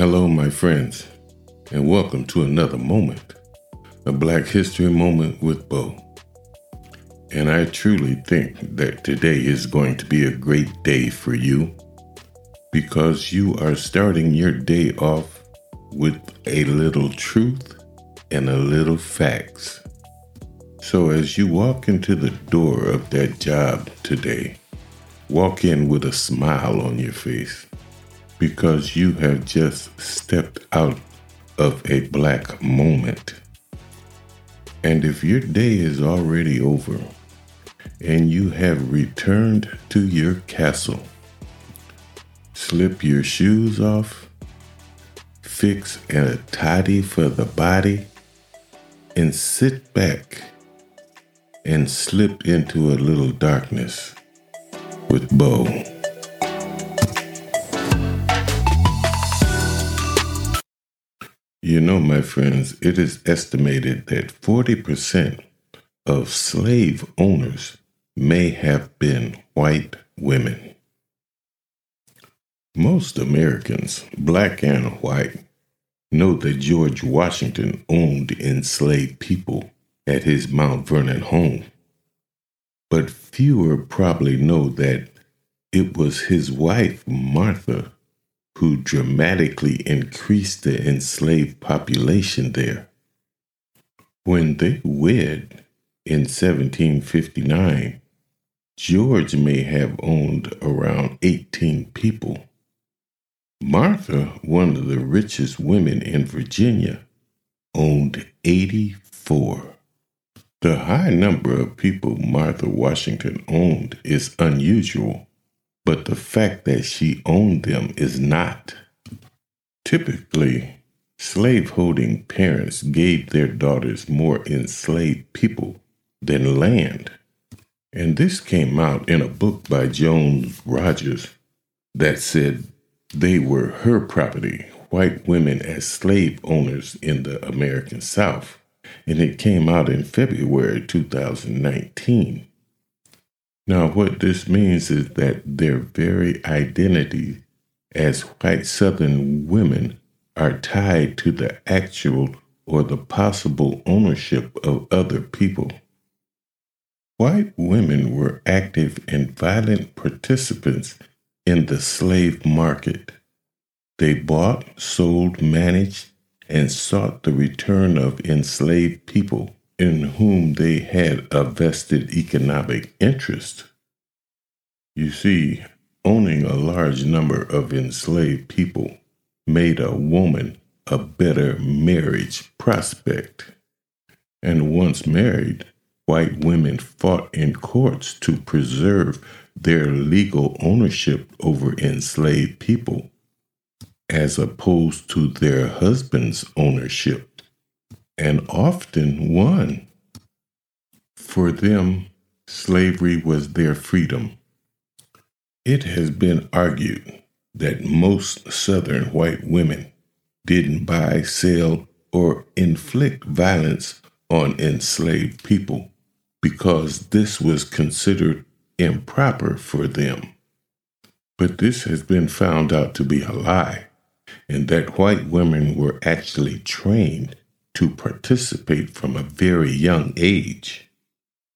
Hello, my friends, and welcome to another moment, a Black History moment with Bo. And I truly think that today is going to be a great day for you because you are starting your day off with a little truth and a little facts. So, as you walk into the door of that job today, walk in with a smile on your face because you have just stepped out of a black moment. And if your day is already over and you have returned to your castle, slip your shoes off, fix a tidy for the body, and sit back and slip into a little darkness with Bo. You know, my friends, it is estimated that 40% of slave owners may have been white women. Most Americans, black and white, know that George Washington owned enslaved people at his Mount Vernon home. But fewer probably know that it was his wife, Martha, who dramatically increased the enslaved population there. When they wed in 1759, George may have owned around 18 people. Martha, one of the richest women in Virginia, owned 84. The high number of people Martha Washington owned is unusual but the fact that she owned them is not. Typically, slaveholding parents gave their daughters more enslaved people than land. And this came out in a book by Jones Rogers that said they were her property, white women as slave owners in the American South. And it came out in February 2019. Now, what this means is that their very identity as white Southern women are tied to the actual or the possible ownership of other people. White women were active and violent participants in the slave market. They bought, sold, managed, and sought the return of enslaved people in whom they had a vested economic interest. You see, owning a large number of enslaved people made a woman a better marriage prospect. And once married, white women fought in courts to preserve their legal ownership over enslaved people, as opposed to their husband's ownership and often won. For them, slavery was their freedom. It has been argued that most Southern white women didn't buy, sell, or inflict violence on enslaved people because this was considered improper for them. But this has been found out to be a lie, and that white women were actually trained to participate from a very young age.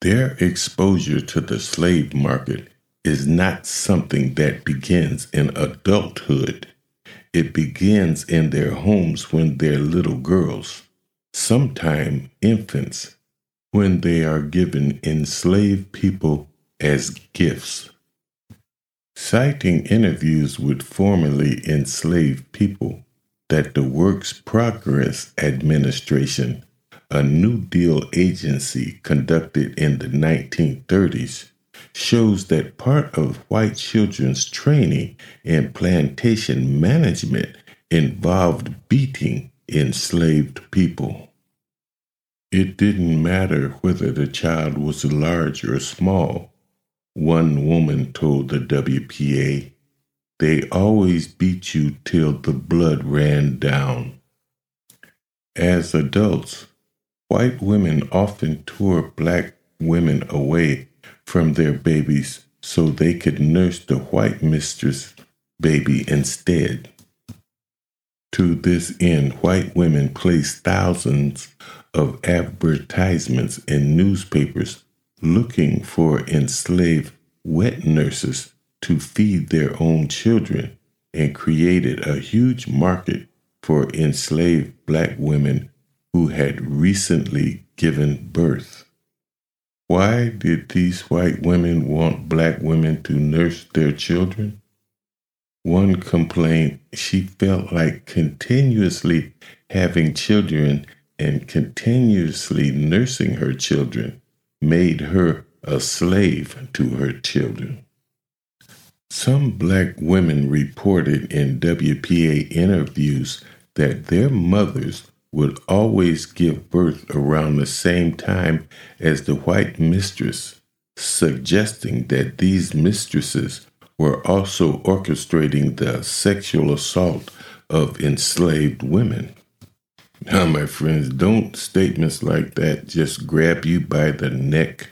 Their exposure to the slave market is not something that begins in adulthood. It begins in their homes when they're little girls, sometime infants, when they are given enslaved people as gifts. Citing interviews with formerly enslaved people, that the Works Progress Administration, a New Deal agency conducted in the 1930s, shows that part of white children's training in plantation management involved beating enslaved people. It didn't matter whether the child was large or small, one woman told the WPA. They always beat you till the blood ran down. As adults, white women often tore black women away from their babies so they could nurse the white mistress baby instead. To this end, white women placed thousands of advertisements in newspapers looking for enslaved wet nurses to feed their own children and created a huge market for enslaved black women who had recently given birth. Why did these white women want black women to nurse their children? One complained she felt like continuously having children and continuously nursing her children made her a slave to her children. Some black women reported in WPA interviews that their mothers would always give birth around the same time as the white mistress, suggesting that these mistresses were also orchestrating the sexual assault of enslaved women. Now, my friends, don't statements like that just grab you by the neck.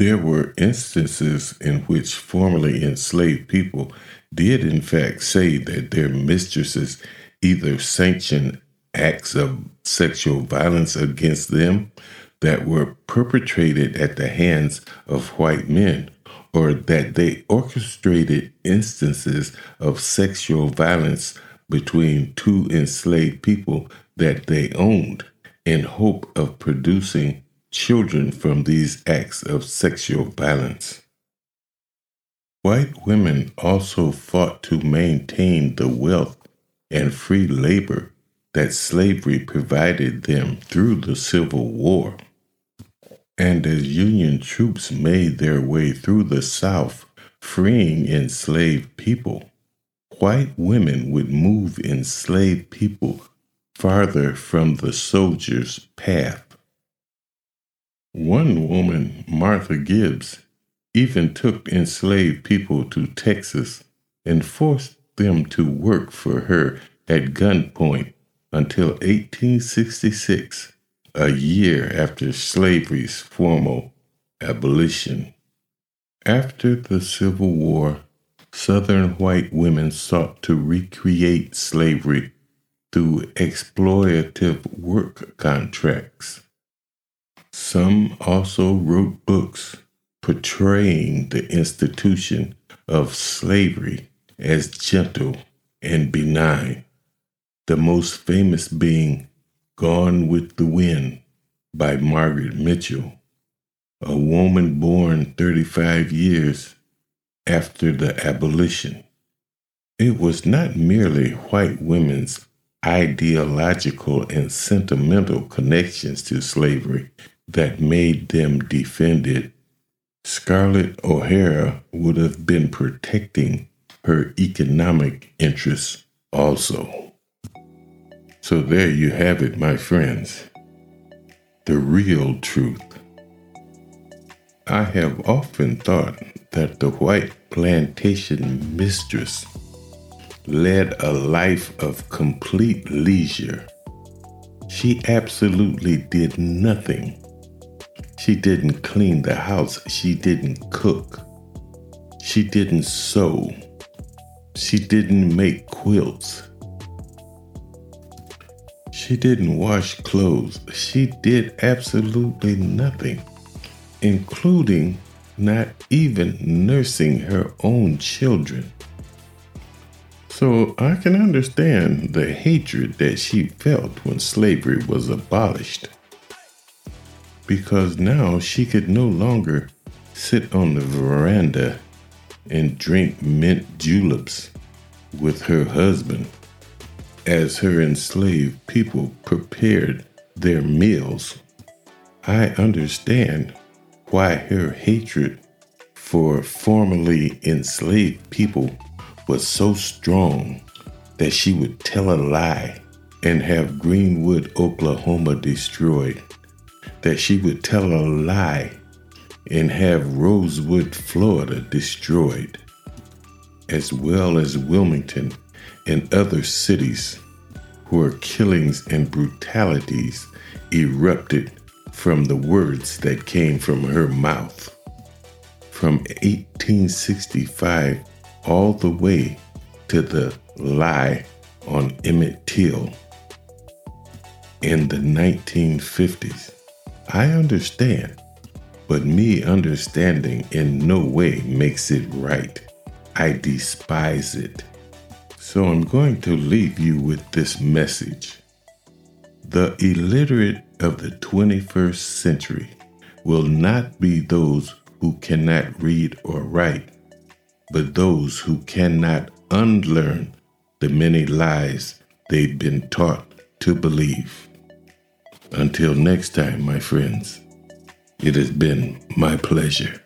There were instances in which formerly enslaved people did, in fact, say that their mistresses either sanctioned acts of sexual violence against them that were perpetrated at the hands of white men, or that they orchestrated instances of sexual violence between two enslaved people that they owned in hope of producing children from these acts of sexual violence. White women also fought to maintain the wealth and free labor that slavery provided them through the Civil War. And as Union troops made their way through the South, freeing enslaved people, white women would move enslaved people farther from the soldier's path. One woman, Martha Gibbs, even took enslaved people to Texas and forced them to work for her at gunpoint until 1866, a year after slavery's formal abolition. After the Civil War, Southern white women sought to recreate slavery through exploitative work contracts. Some also wrote books portraying the institution of slavery as gentle and benign, the most famous being Gone with the Wind by Margaret Mitchell, a woman born 35 years after the abolition. It was not merely white women's ideological and sentimental connections to slavery that made them defend it. Scarlett O'Hara would have been protecting her economic interests also. So there you have it, my friends. The real truth. I have often thought that the white plantation mistress led a life of complete leisure. She absolutely did nothing. She didn't clean the house. She didn't cook. She didn't sew. She didn't make quilts. She didn't wash clothes. She did absolutely nothing, including not even nursing her own children. So I can understand the hatred that she felt when slavery was abolished. Because now she could no longer sit on the veranda and drink mint juleps with her husband as her enslaved people prepared their meals. I understand why her hatred for formerly enslaved people was so strong that she would tell a lie and have Greenwood, Oklahoma destroyed, that she would tell a lie and have Rosewood, Florida destroyed, as well as Wilmington and other cities where killings and brutalities erupted from the words that came from her mouth. From 1865 all the way to the lie on Emmett Till in the 1950s. I understand, but me understanding in no way makes it right. I despise it. So I'm going to leave you with this message. The illiterate of the 21st century will not be those who cannot read or write, but those who cannot unlearn the many lies they've been taught to believe. Until next time, my friends, it has been my pleasure.